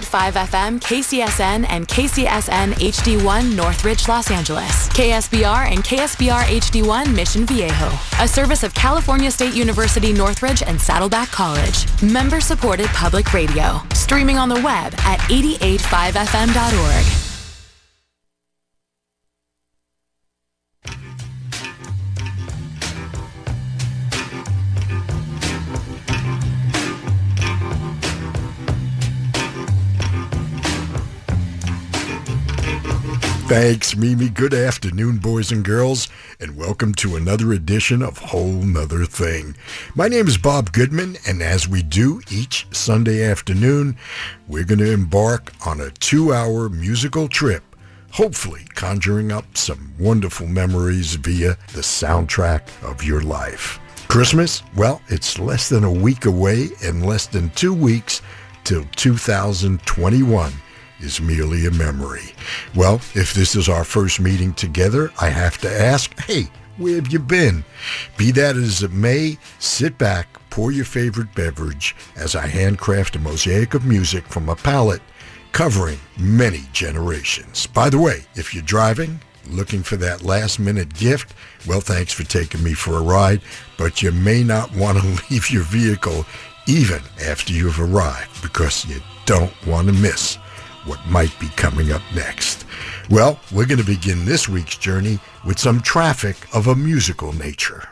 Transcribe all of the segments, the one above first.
88.5 FM, KCSN, and KCSN HD1 Northridge, Los Angeles. KSBR and KSBR HD1 Mission Viejo. A service of California State University Northridge and Saddleback College. Member supported public radio. Streaming on the web at 885fm.org. Thanks, Mimi. Good afternoon, boys and girls, and welcome to another edition of Whole 'Nuther Thing. My name is Bob Goodman, and as we do each Sunday afternoon, we're going to embark on a two-hour musical trip, hopefully conjuring up some wonderful memories via the soundtrack of your life. Christmas? Well, it's less than a week away and less than two weeks till 2021 is merely a memory. Well, if this is our first meeting together, I have to ask, hey, where have you been? Be that as it may, sit back, pour your favorite beverage as I handcraft a mosaic of music from a palette covering many generations. By the way, if you're driving, looking for that last minute gift, well, thanks for taking me for a ride, but you may not want to leave your vehicle even after you've arrived because you don't want to miss what might be coming up next. Well, we're going to begin this week's journey with some traffic of a musical nature.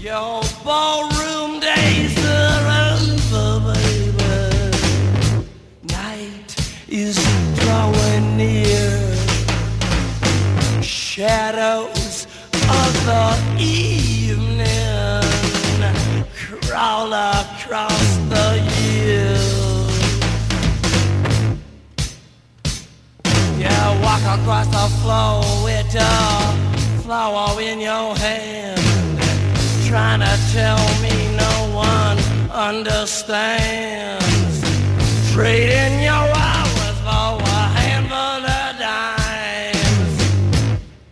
Your ballroom days are over, baby. Night is drawing near. Shadows of the evening crawl across the years. Yeah, walk across the floor with a flower in your hand tell me no one understands. Trading your hours for a handful of dimes.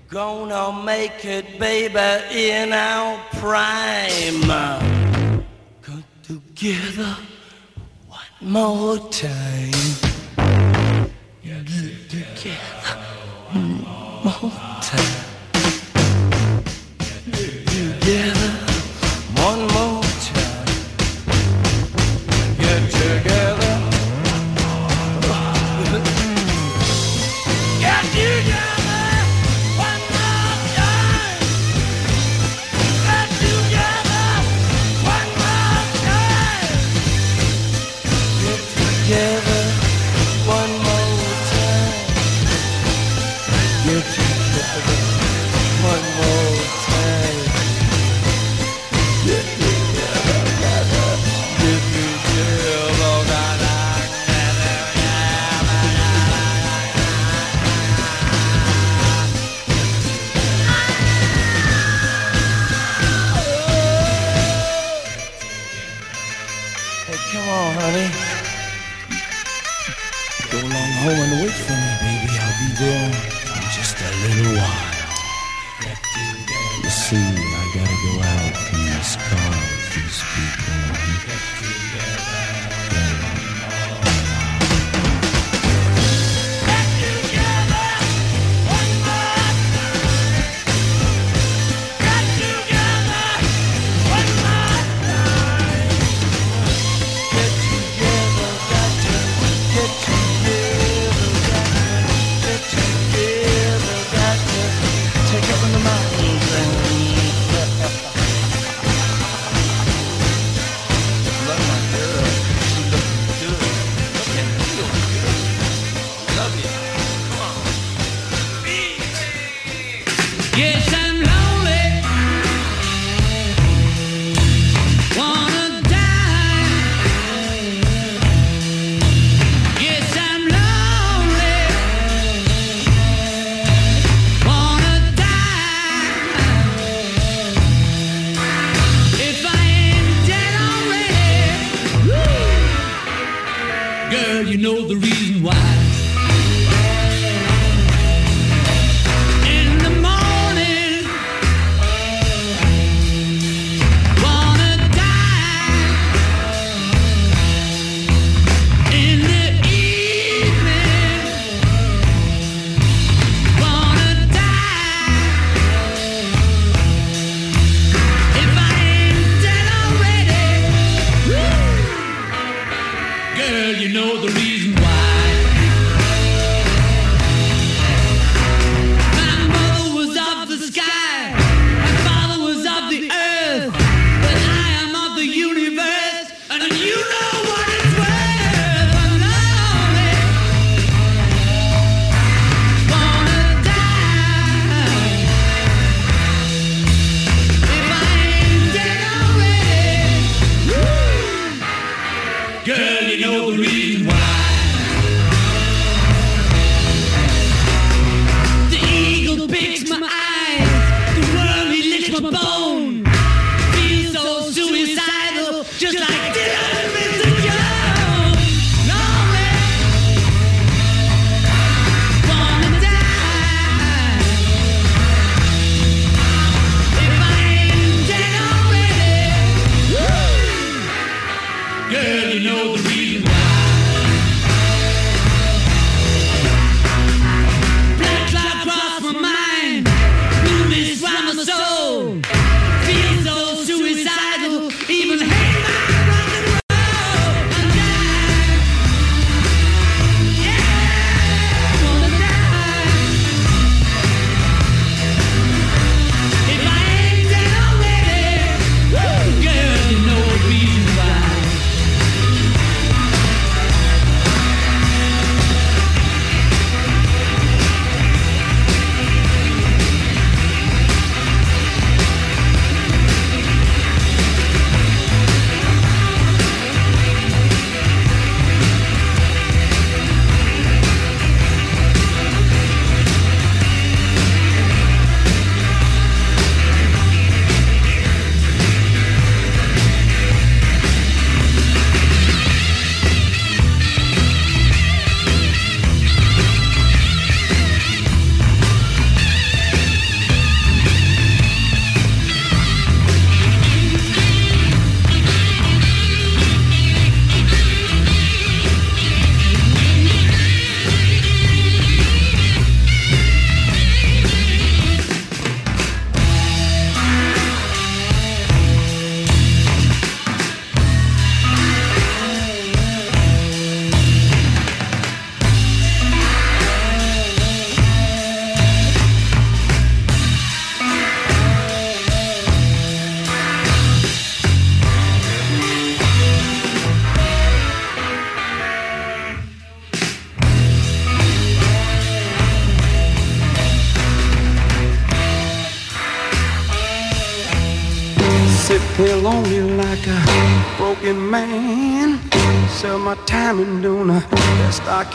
Gonna make it, baby, in our prime. Come together one more time. Get together one more time. Together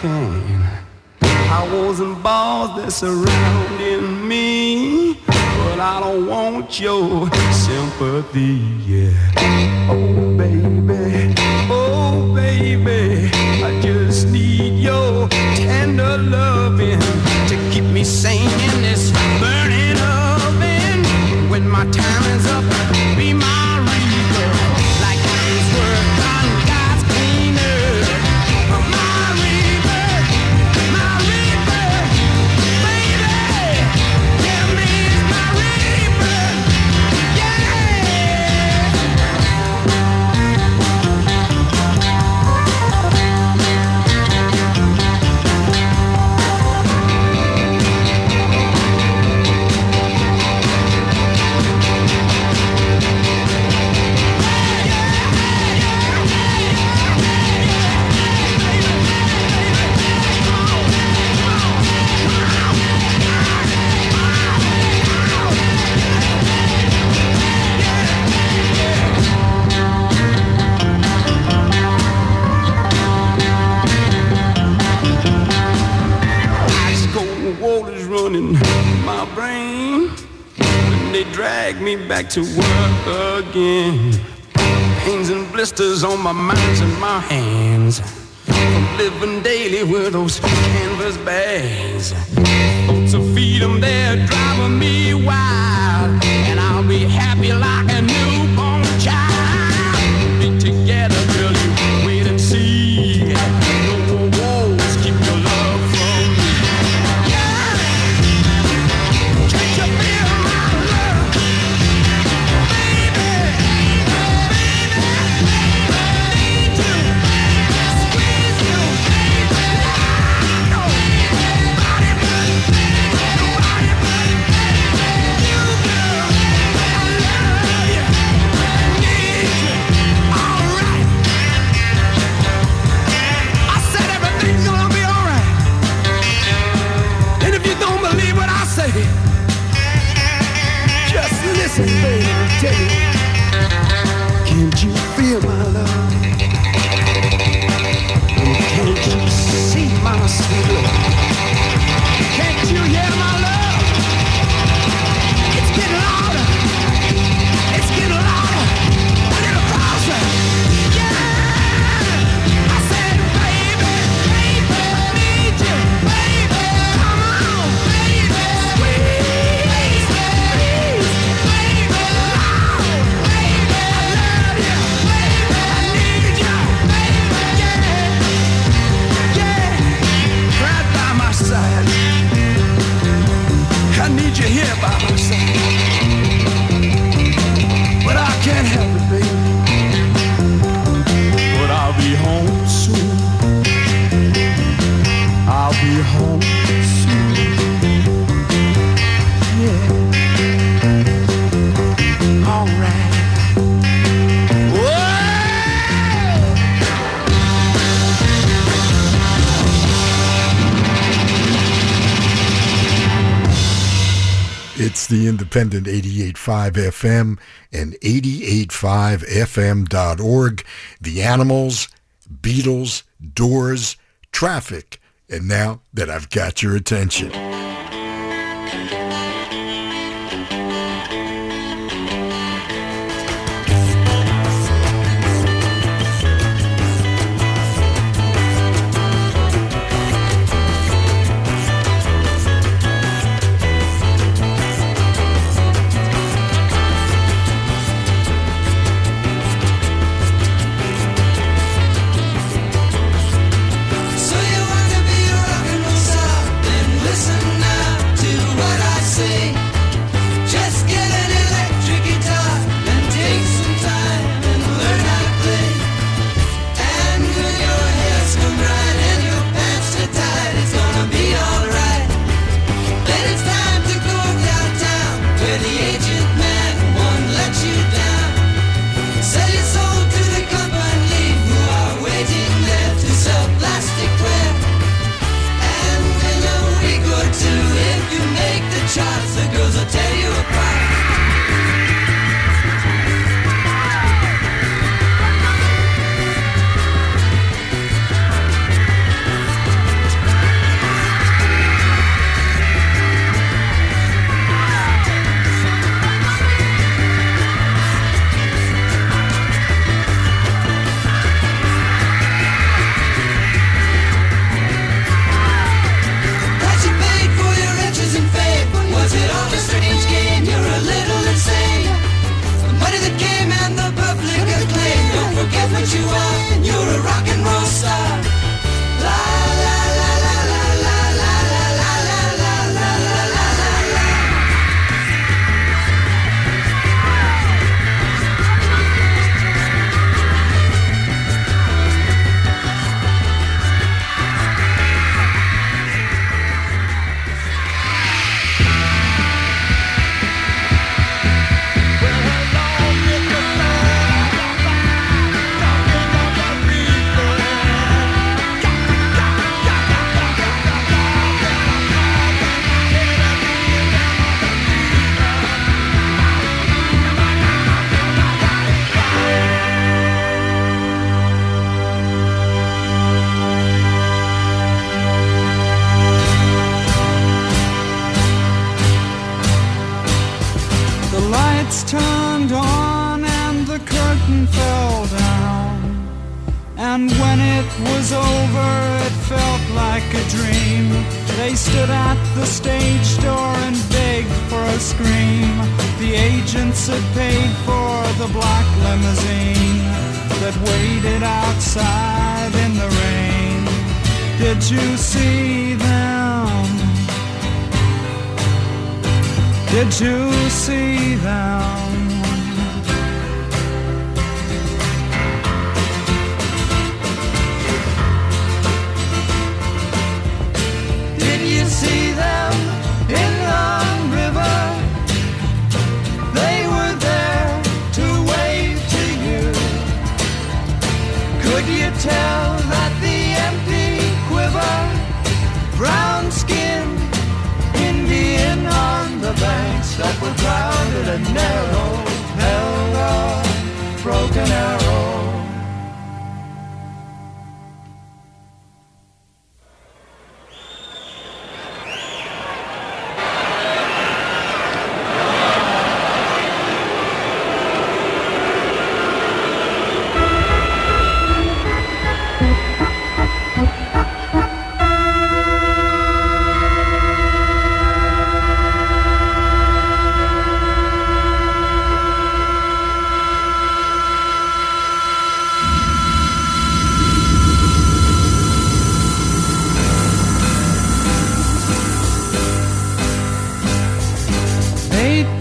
Okay. mind's in my hands. I'm living daily with those canvas bags. independent 88.5 FM and 88.5fm.org. The Animals, Beatles, Doors, Traffic, and now that I've got your attention.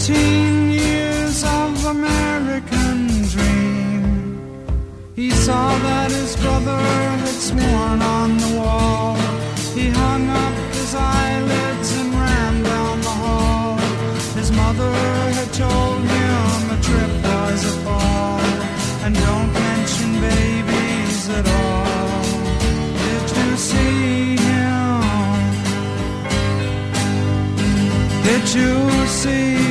Thirteen years of American dream. He saw that his brother had sworn on the wall. He hung up his eyelids and ran down the hall. His mother had told him a trip was a fall. And don't mention babies at all. Did you see him? Did you see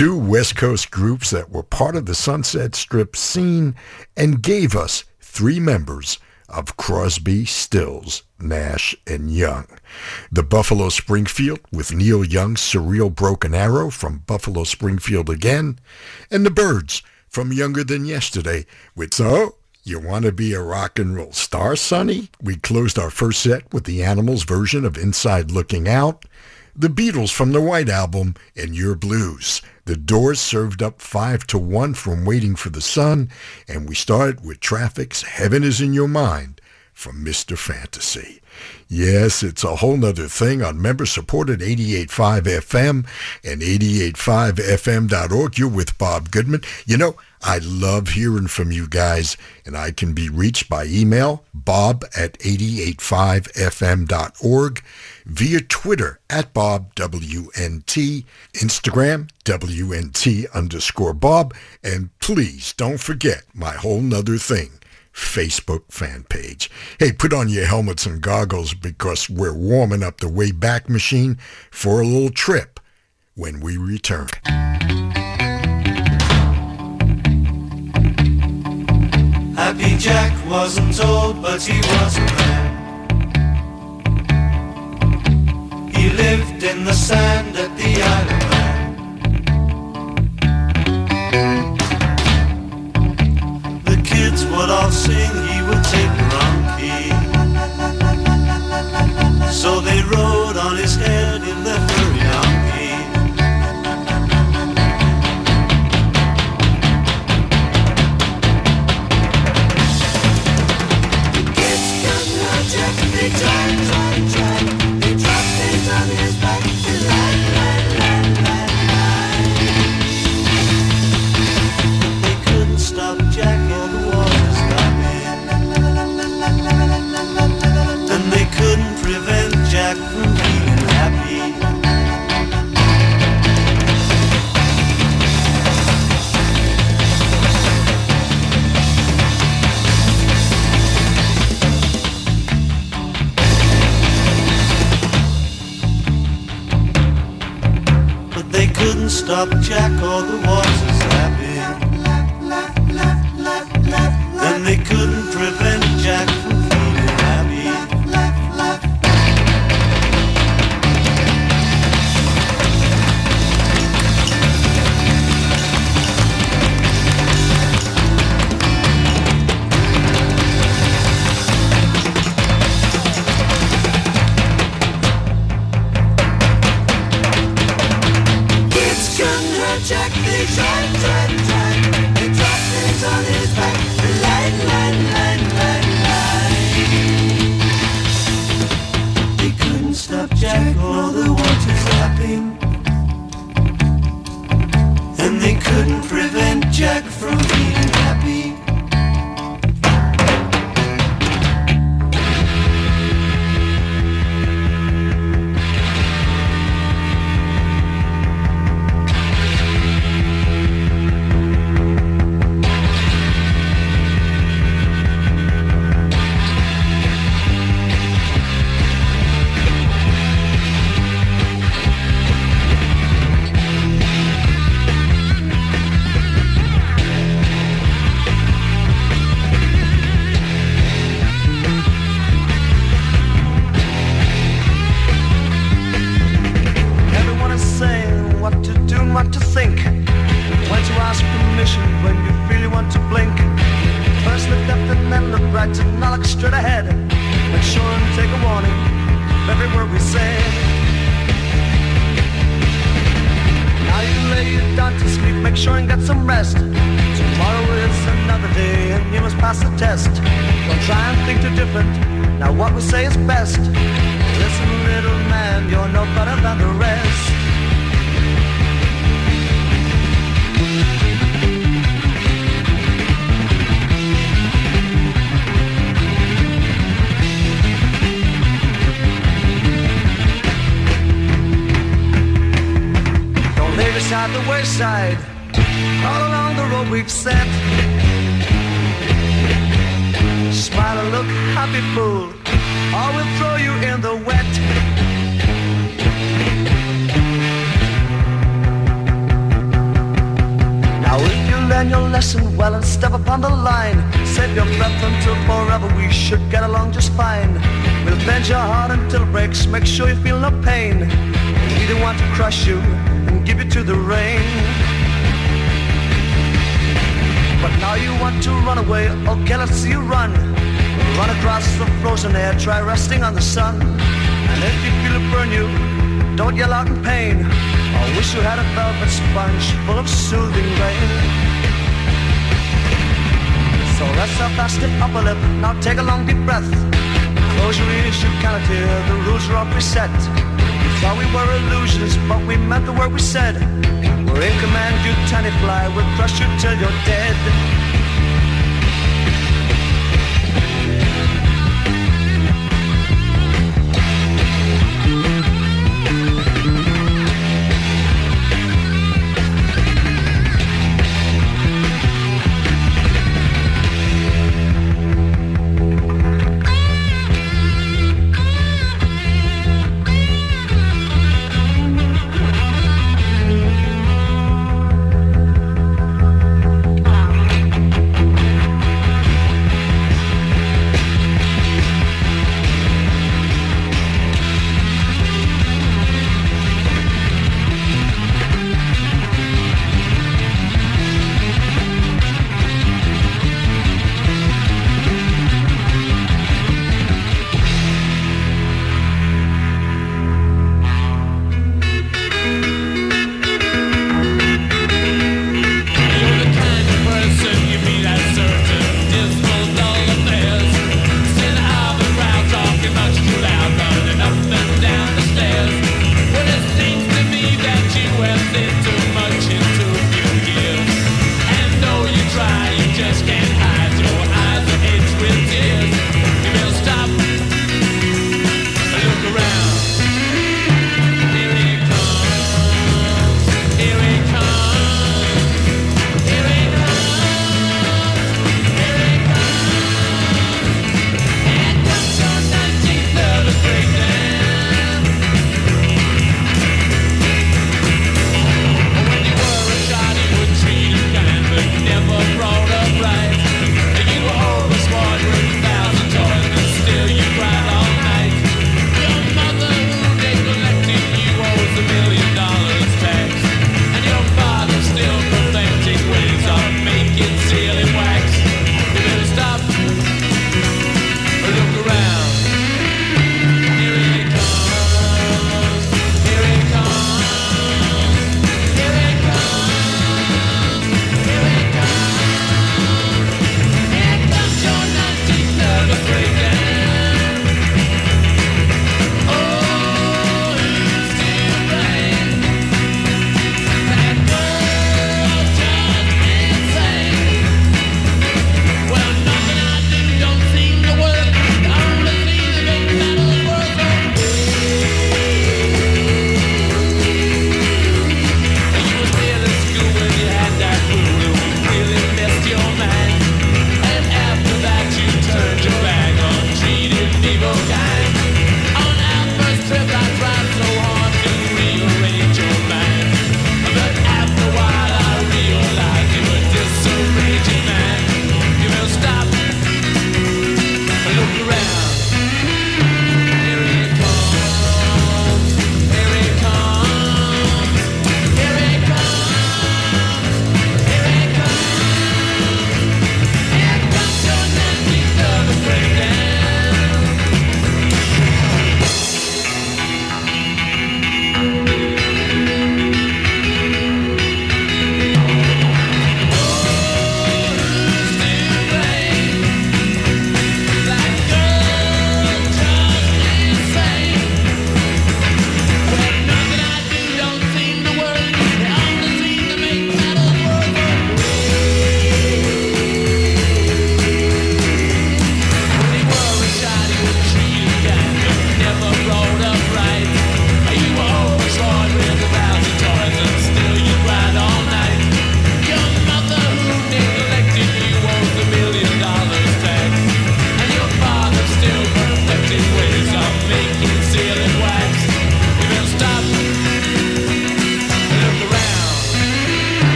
two West Coast groups that were part of the Sunset Strip scene and gave us three members of Crosby, Stills, Nash, and Young. The Buffalo Springfield with Neil Young's Surreal Broken Arrow from Buffalo Springfield again, and the Byrds from Younger Than Yesterday with So You Want to Be a Rock and Roll Star, Sonny? We closed our first set with the Animals version of Inside Looking Out, the Beatles from the White Album, and Yer Blues. The Doors served up five to one from Waiting for the Sun, and we started with Traffic's Heaven is in Your Mind from Mr. Fantasy. Yes, it's a whole nother thing on member-supported 88.5 FM and 88.5fm.org. You're with Bob Goodman. You know, I love hearing from you guys, and I can be reached by email, bob at 885fm.org, via Twitter at Bob WNT, Instagram WNT underscore Bob, and please don't forget my whole nother thing. Facebook fan page. Hey, put on your helmets and goggles because we're warming up the way back machine for a little trip when we return. Happy Jack wasn't old, but he wasn't there. He lived in the sand at the island. The kids would all sing, he would take the wrong key. So they rode on his head in the furry donkey. The kids come out, they stop Jack or the waters lapping. And they couldn't prevent Jack couldn't prevent Jack from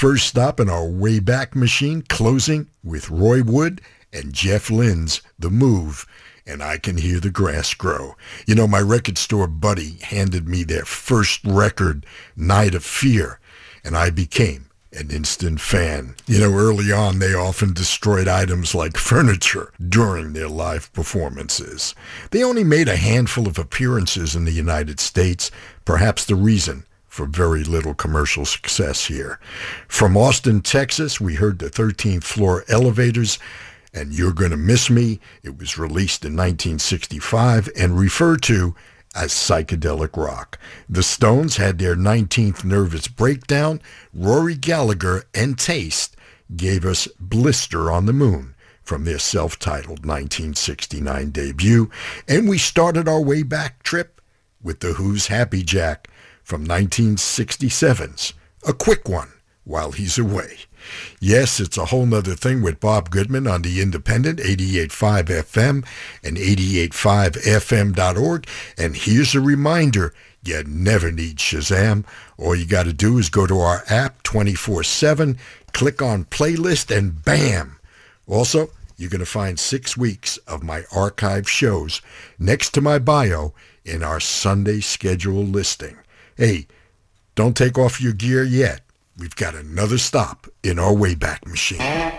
first stop in our Wayback Machine closing with Roy Wood and Jeff Lynne's The Move and I can hear the grass grow. You know, my record store buddy handed me their first record, Night of Fear, and I became an instant fan. You know, early on, they often destroyed items like furniture during their live performances. They only made a handful of appearances in the United States, perhaps the reason for very little commercial success here. From Austin, Texas, we heard the 13th floor elevators and You're Gonna Miss Me. It was released in 1965 and referred to as psychedelic rock. The Stones had their 19th Nervous Breakdown. Rory Gallagher and Taste gave us Blister on the Moon from their self-titled 1969 debut. And we started our way back trip with The Who's Happy Jack from 1967's A Quick One While He's Away. Yes, it's a Whole 'Nuther Thing with Bob Goodman on the Independent, 88.5 FM and 88.5FM.org. And here's a reminder, you never need Shazam. All you got to do is go to our app 24-7, click on playlist, and bam! Also, you're going to find six weeks of my archive shows next to my bio in our Sunday schedule listing. Hey, don't take off your gear yet. We've got another stop in our Wayback Machine.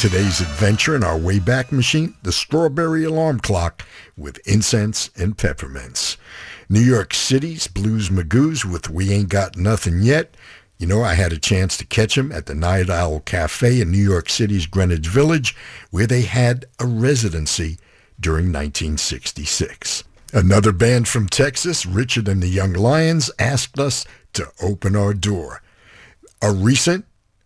Today's adventure in our Wayback Machine, the Strawberry Alarm Clock with incense and peppermints. New York City's Blues Magoos with We Ain't Got Nothing Yet. You know, I had a chance to catch them at the Night Owl Cafe in New York City's Greenwich Village, where they had a residency during 1966. Another band from Texas, Richard and the Young Lions, asked us to open our door. A recent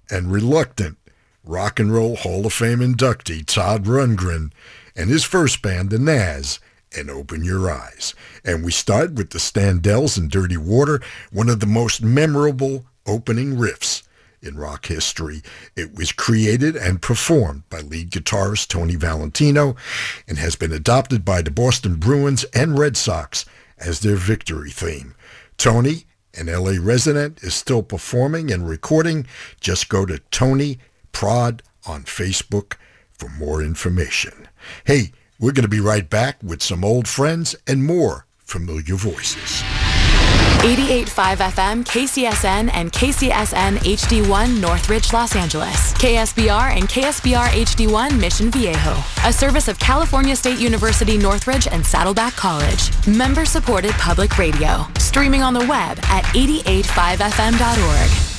and reluctant Rock and Roll Hall of Fame inductee Todd Rundgren and his first band, The Nazz, and Open Your Eyes. And we start with the Standells and Dirty Water, one of the most memorable opening riffs in rock history. It was created and performed by lead guitarist Tony Valentino and has been adopted by the Boston Bruins and Red Sox as their victory theme. Tony, an LA resident, is still performing and recording. Just go to Tony Prod on Facebook for more information. Hey, we're going to be right back with some old friends and more familiar voices. 88.5 FM, KCSN, and KCSN HD1 Northridge, Los Angeles. KSBR and KSBR HD1 Mission Viejo. A service of California State University Northridge and Saddleback College. Member supported public radio. Streaming on the web at 885fm.org.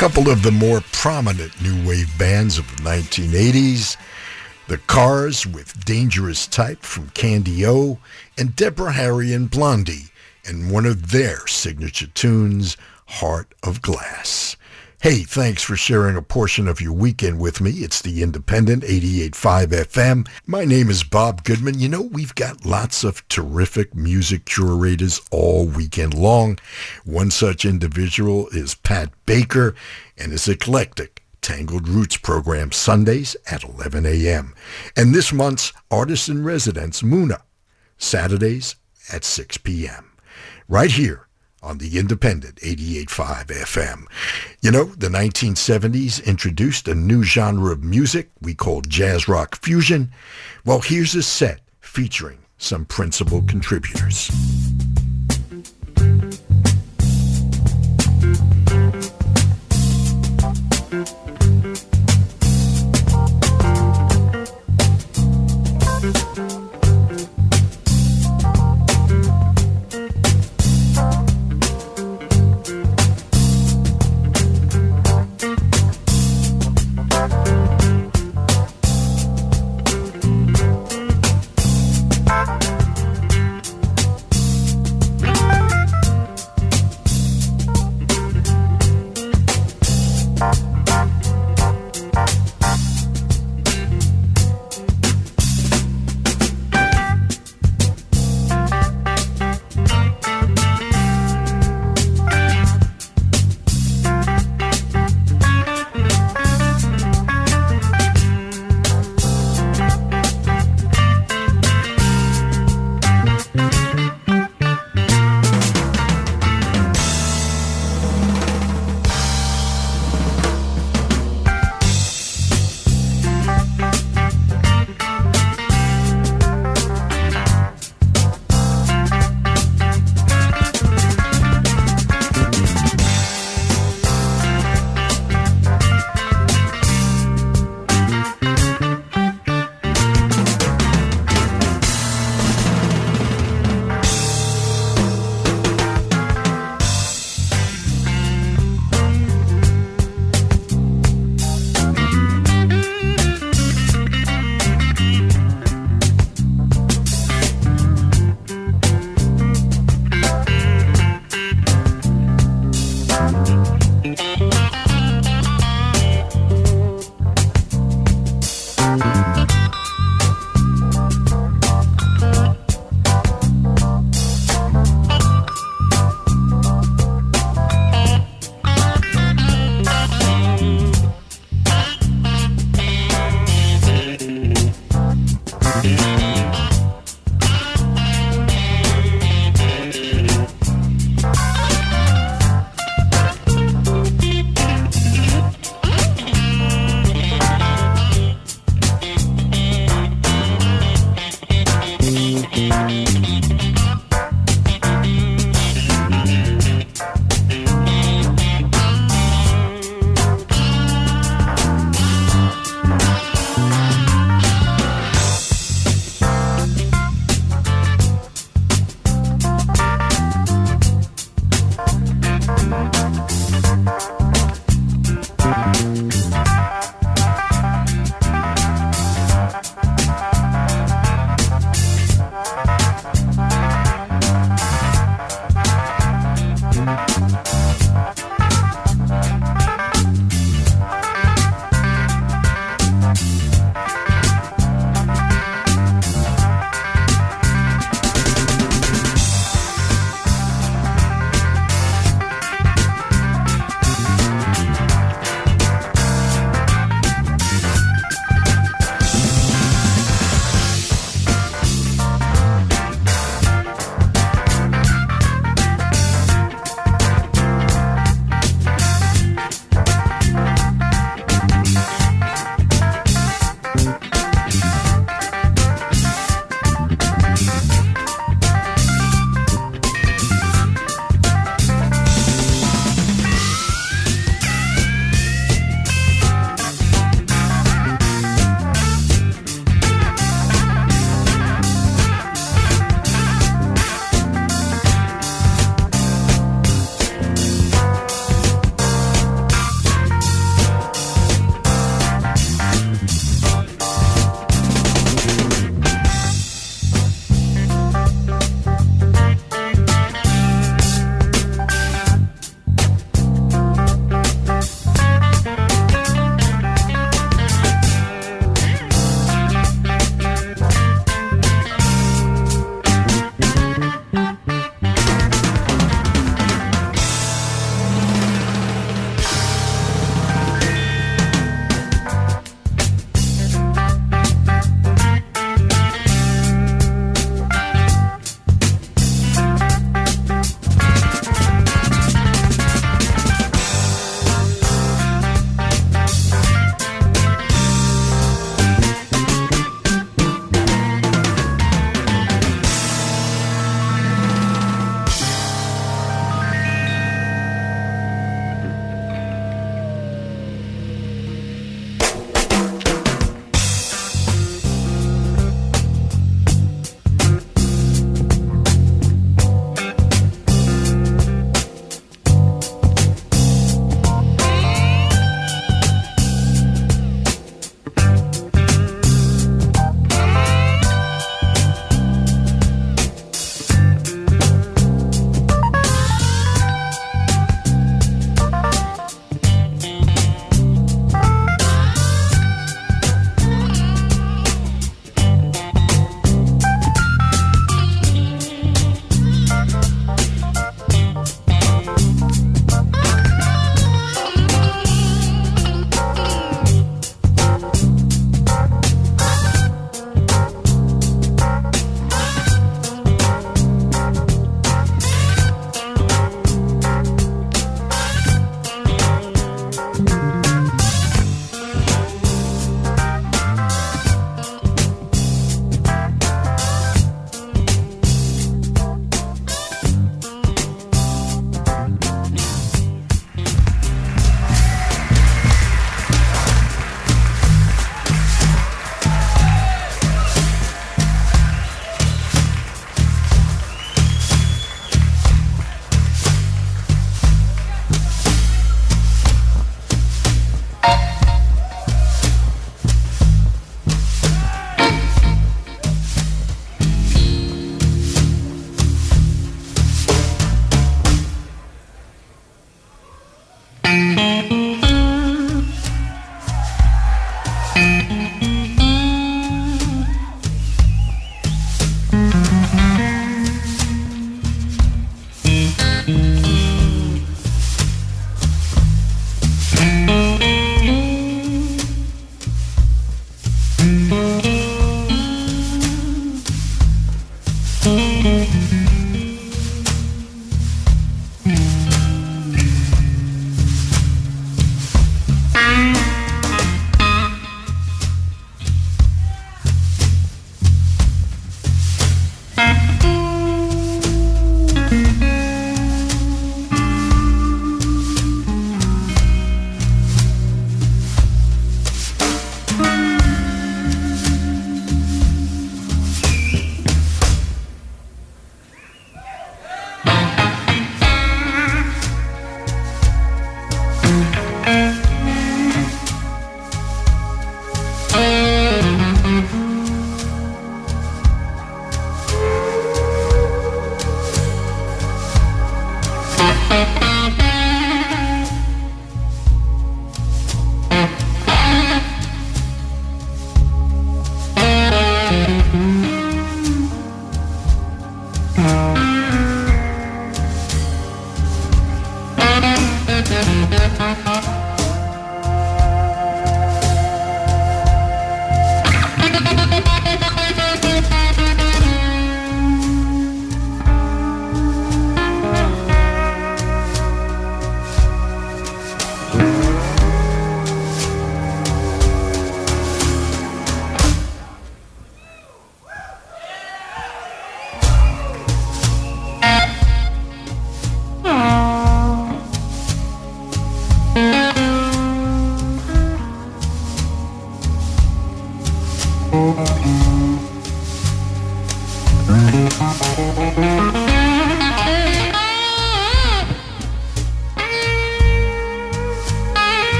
couple of the more prominent new wave bands of the 1980s, The Cars with Dangerous Type from Candy O, and Deborah Harry and Blondie, and one of their signature tunes, Heart of Glass. Hey, thanks for sharing a portion of your weekend with me. It's the Independent 88.5 FM. My name is Bob Goodman. You know, we've got lots of terrific music curators all weekend long. One such individual is Pat Baker and his eclectic Tangled Roots program Sundays at 11 a.m. And this month's Artist in Residence, Muna, Saturdays at 6 p.m. Right here on the independent 88.5 FM. You know, the 1970s introduced a new genre of music we called jazz rock fusion. Well, here's a set featuring some principal contributors.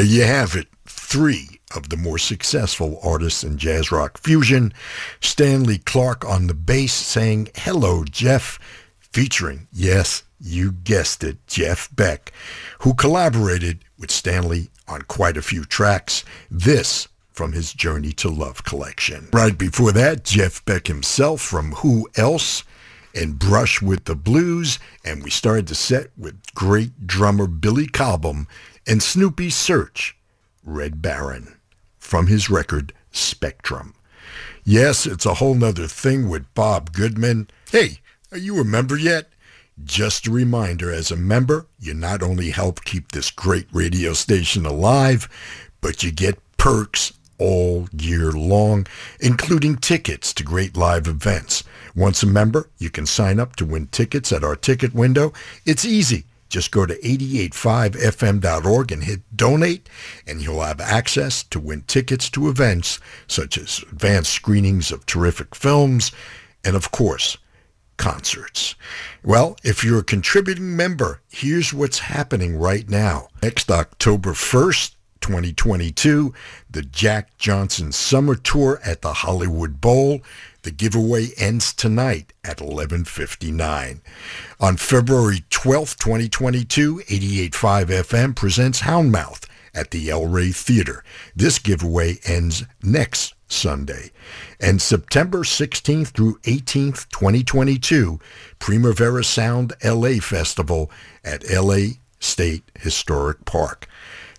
There you have it. Three of the more successful artists in jazz rock fusion. Stanley Clarke on the bass saying, Hello, Jeff, featuring, yes, you guessed it, Jeff Beck, who collaborated with Stanley on quite a few tracks. This from his Journey to Love collection. Right before that, Jeff Beck himself from Who Else and Brush with the Blues. And we started the set with great drummer Billy Cobham and Snoopy Search, Red Baron, from his record Spectrum. Yes, it's a Whole 'Nuther Thing with Bob Goodman. Hey, are you a member yet? Just a reminder, as a member, you not only help keep this great radio station alive, but you get perks all year long, including tickets to great live events. Once a member, you can sign up to win tickets at our ticket window. It's easy. Just go to 885fm.org and hit donate, and you'll have access to win tickets to events such as advanced screenings of terrific films and, of course, concerts. Well, if you're a contributing member, here's what's happening right now. Next October 1st, 2022, the Jack Johnson Summer Tour at the Hollywood Bowl. The giveaway ends tonight at 11:59. On February 12, 2022, 88.5 FM presents Houndmouth at the El Rey Theater. This giveaway ends next Sunday. And September 16th through 18th, 2022, Primavera Sound LA Festival at LA State Historic Park.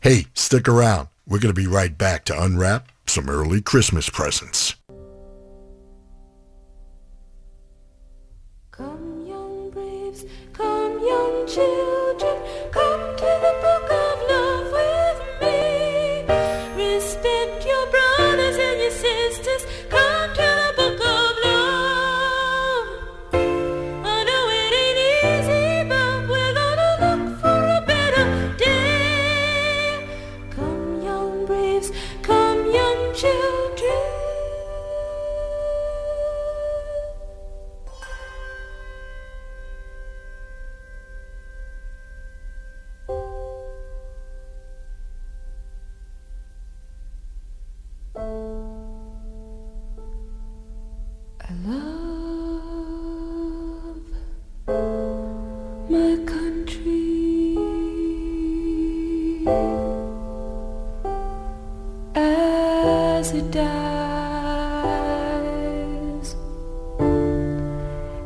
Hey, stick around. We're going to be right back to unwrap some early Christmas presents.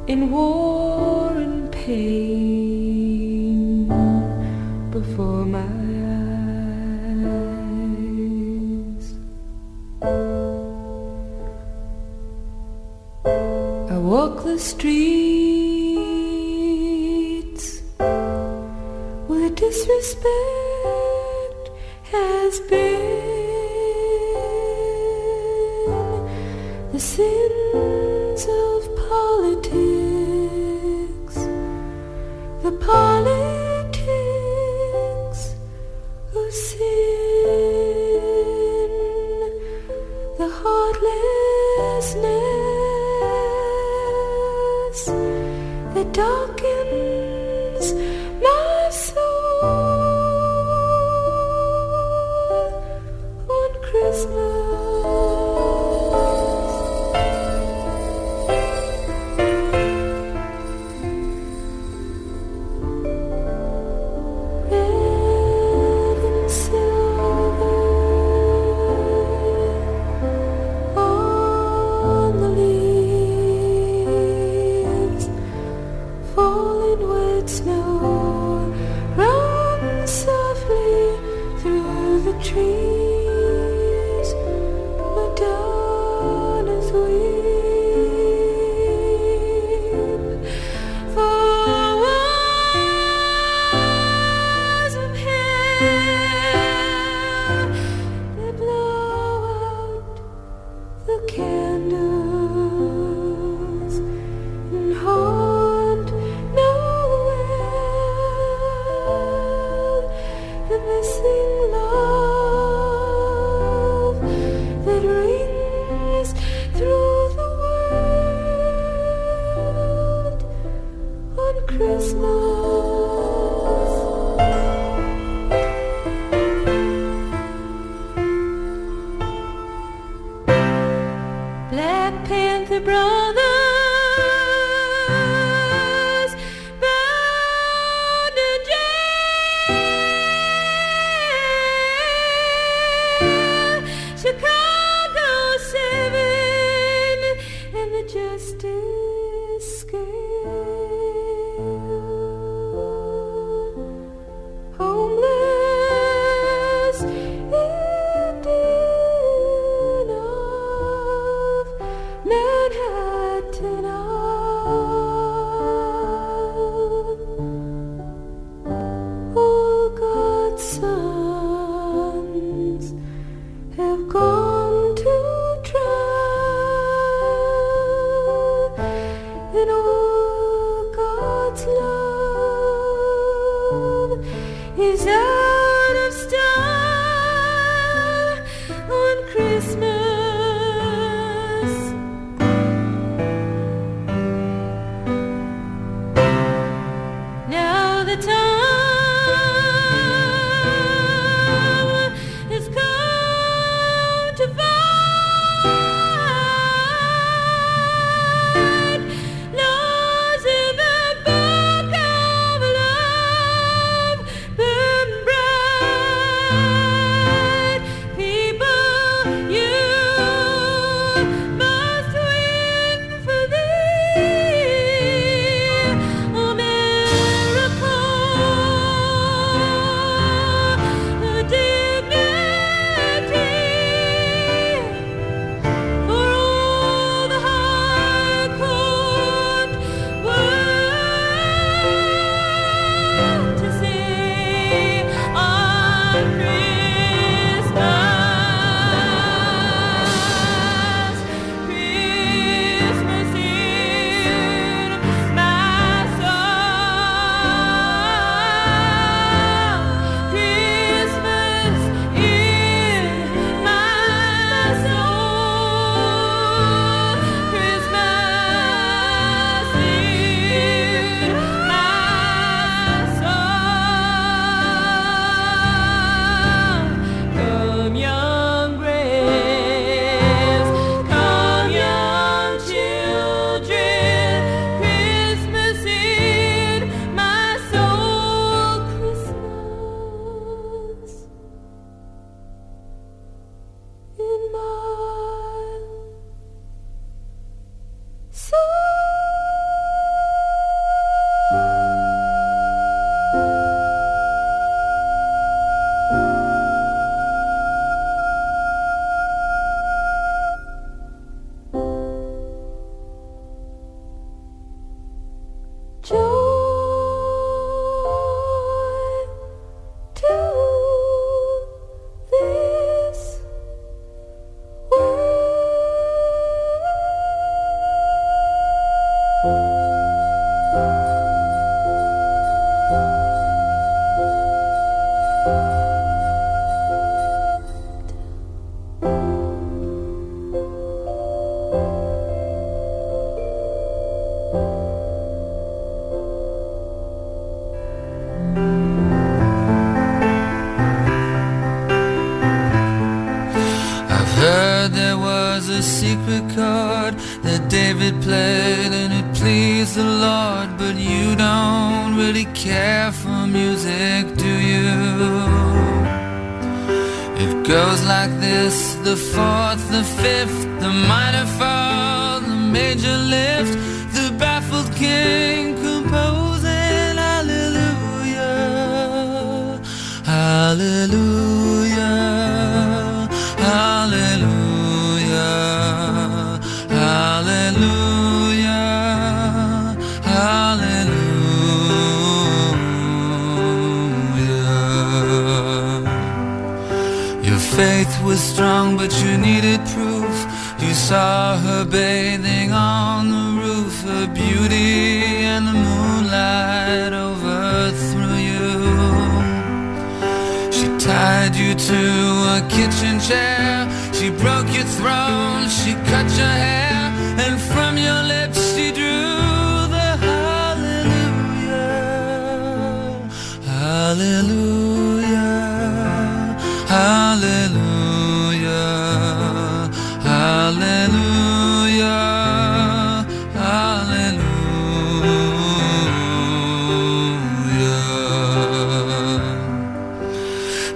In war and pain before my eyes. I walk the streets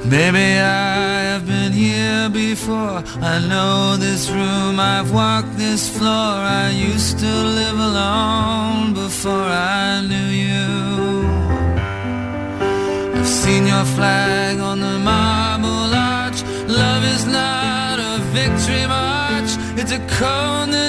Maybe I have been here before. I know this room, I've walked this floor. I used to live alone before I knew you. I've seen your flag on the marble arch. Love is not a victory march, it's a cone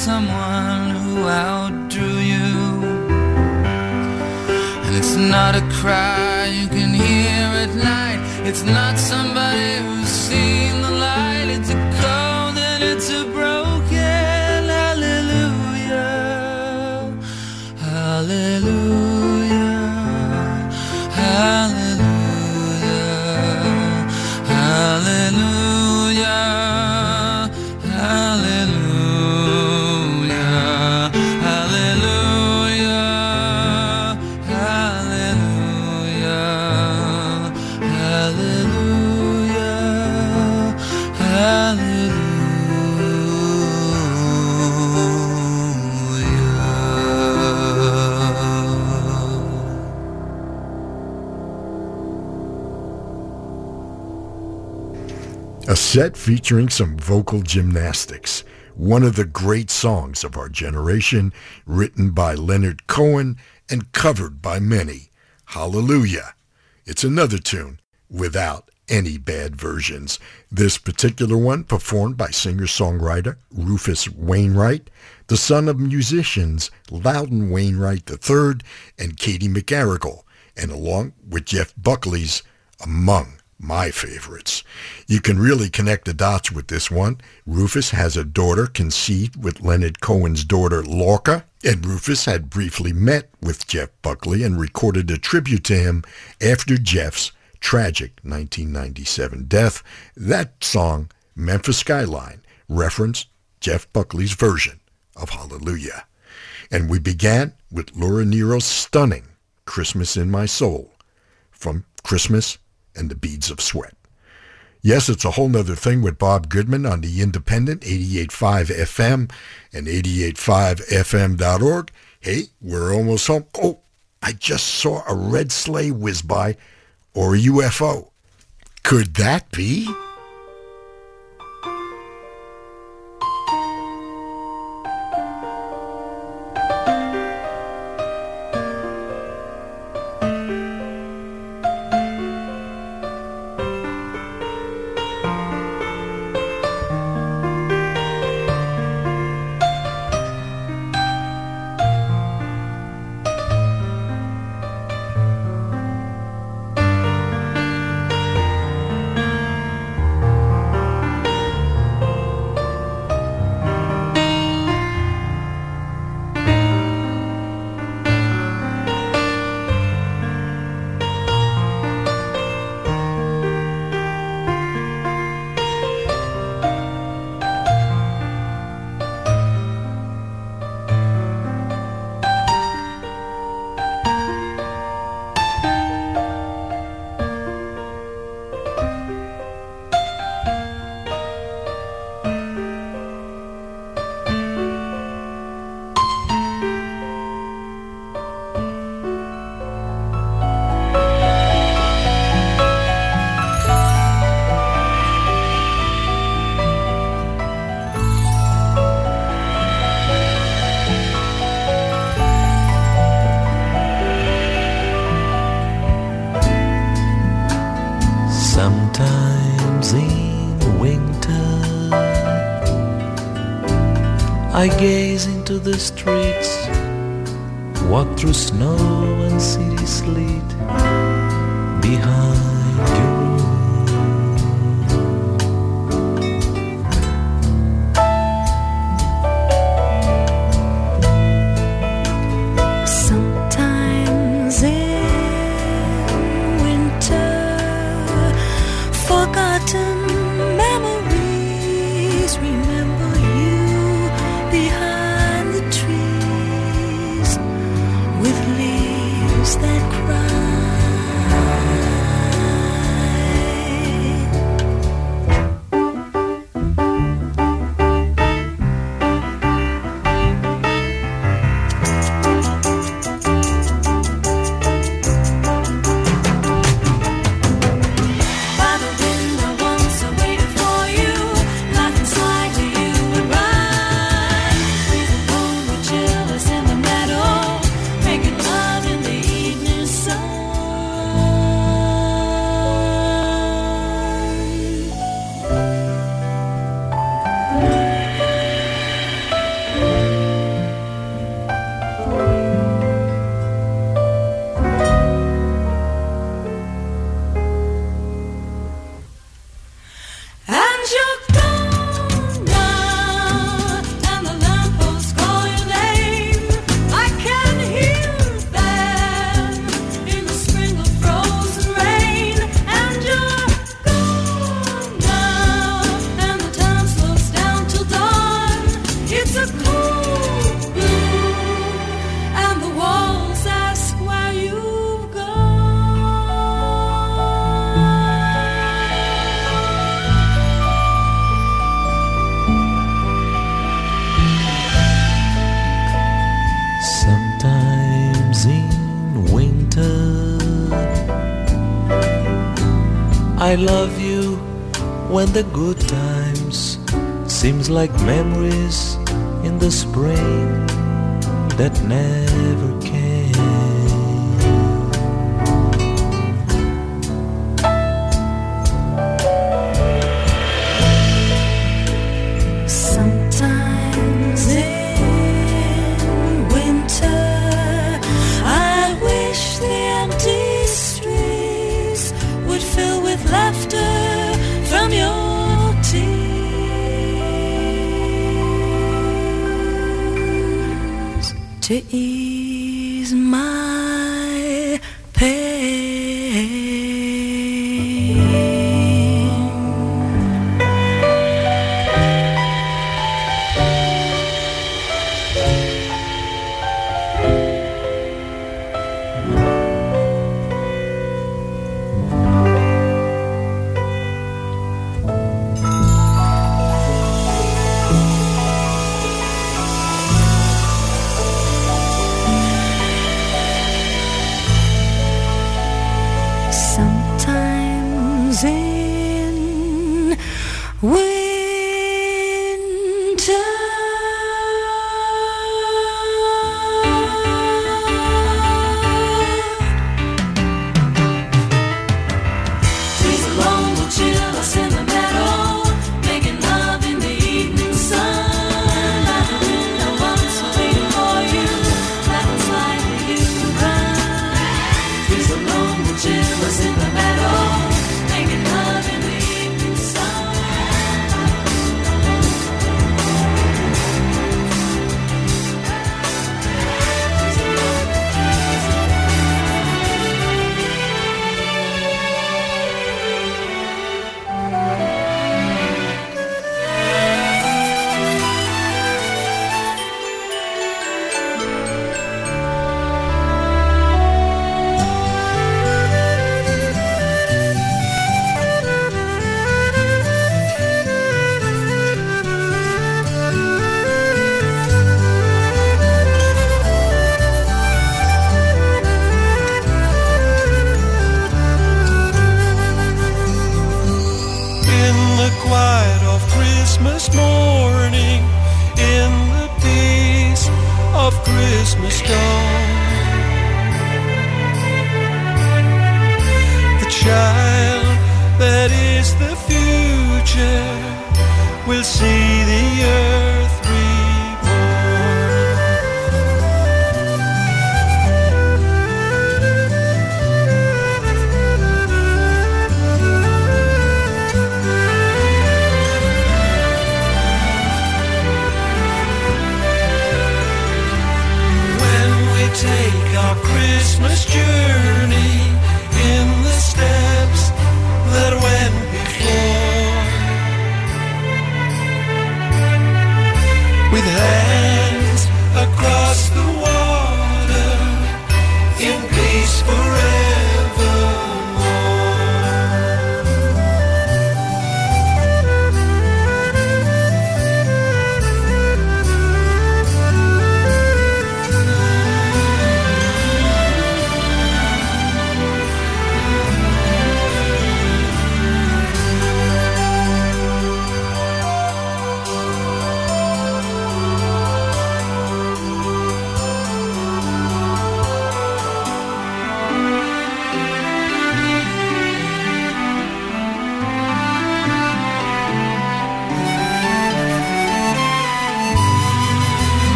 someone who outdrew you. And it's not a cry you can hear at night, it's not somebody set featuring some vocal gymnastics. One of the great songs of our generation, written by Leonard Cohen and covered by many. Hallelujah. It's another tune without any bad versions. This particular one performed by singer-songwriter Rufus Wainwright, the son of musicians Loudon Wainwright III and Katie McGarrigle, and along with Jeff Buckley's Among my favorites. You can really connect the dots with this one. Rufus has a daughter conceived with Leonard Cohen's daughter Lorca, and Rufus had briefly met with Jeff Buckley and recorded a tribute to him after Jeff's tragic 1997 death. That song, Memphis Skyline, referenced Jeff Buckley's version of Hallelujah. And we began with Laura Nyro's stunning Christmas in My Soul from Christmas and the Beads of Sweat. Yes, it's a Whole 'Nuther Thing with Bob Goodman on the Independent 88.5 FM and 88.5fm.org. Hey, we're almost home. Oh, I just saw a red sleigh whiz by or a UFO. Could that be? I love you when the good times seems like memories in the spring that never tears to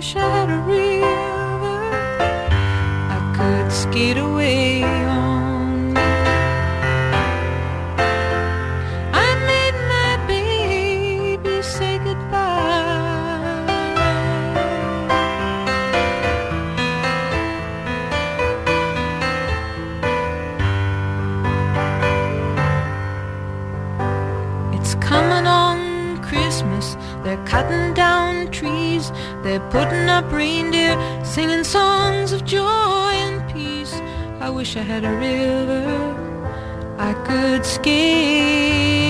wish I a river. I could skate away They're putting up reindeer, singing songs of joy and peace. I wish I had a river I could skate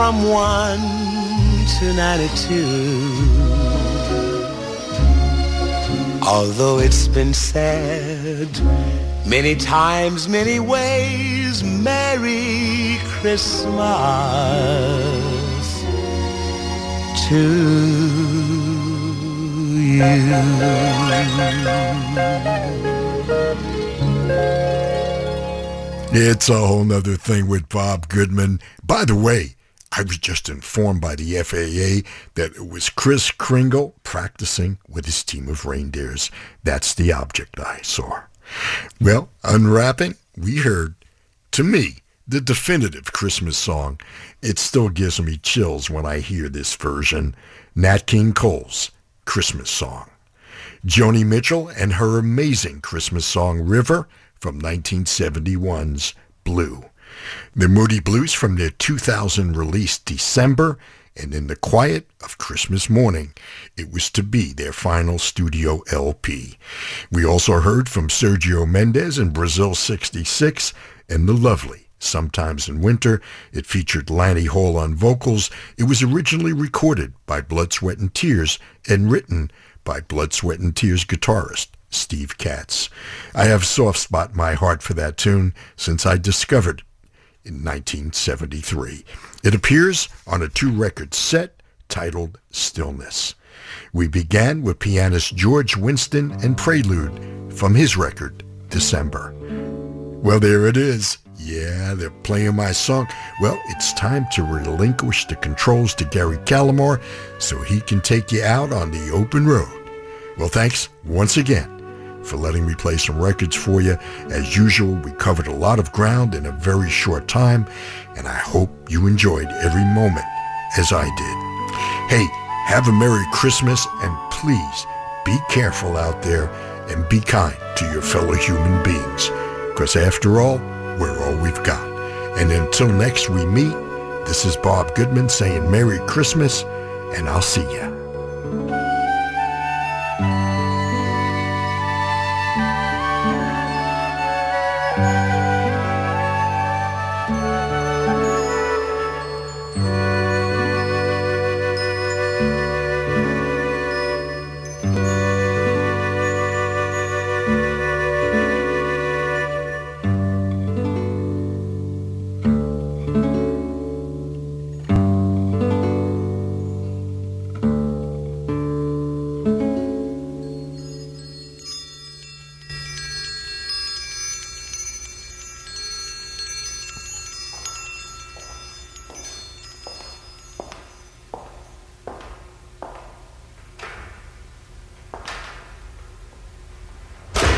From 1 to 92. Although it's been said many times, many ways, Merry Christmas to you. It's a Whole 'Nuther Thing with Bob Goodman. By the way, I was just informed by the FAA that it was Kris Kringle practicing with his team of reindeers. That's the object I saw. Well, unwrapping, we heard, to me, the definitive Christmas song. It still gives me chills when I hear this version. Nat King Cole's Christmas song. Joni Mitchell and her amazing Christmas song River from 1971's Blue. The Moody Blues from their 2000 release December, and in the quiet of Christmas morning, it was to be their final studio LP. We also heard from Sergio Mendes in Brasil 66 and the lovely Sometimes in Winter. It featured Lani Hall on vocals. It was originally recorded by Blood, Sweat, and Tears and written by Blood, Sweat, and Tears guitarist Steve Katz. I have soft spot in my heart for that tune since I discovered in 1973. It appears on a two-record set titled Stillness. We began with pianist George Winston and Prelude from his record, December. Well, there it is. Yeah, they're playing my song. Well, it's time to relinquish the controls to Gary Callamore so he can take you out on the open road. Well, thanks once again for letting me play some records for you. As usual, we covered a lot of ground in a very short time, and I hope you enjoyed every moment as I did. Hey, have a Merry Christmas, and please be careful out there and be kind to your fellow human beings, because after all, we're all we've got. And until next we meet, this is Bob Goodman saying Merry Christmas, and I'll see you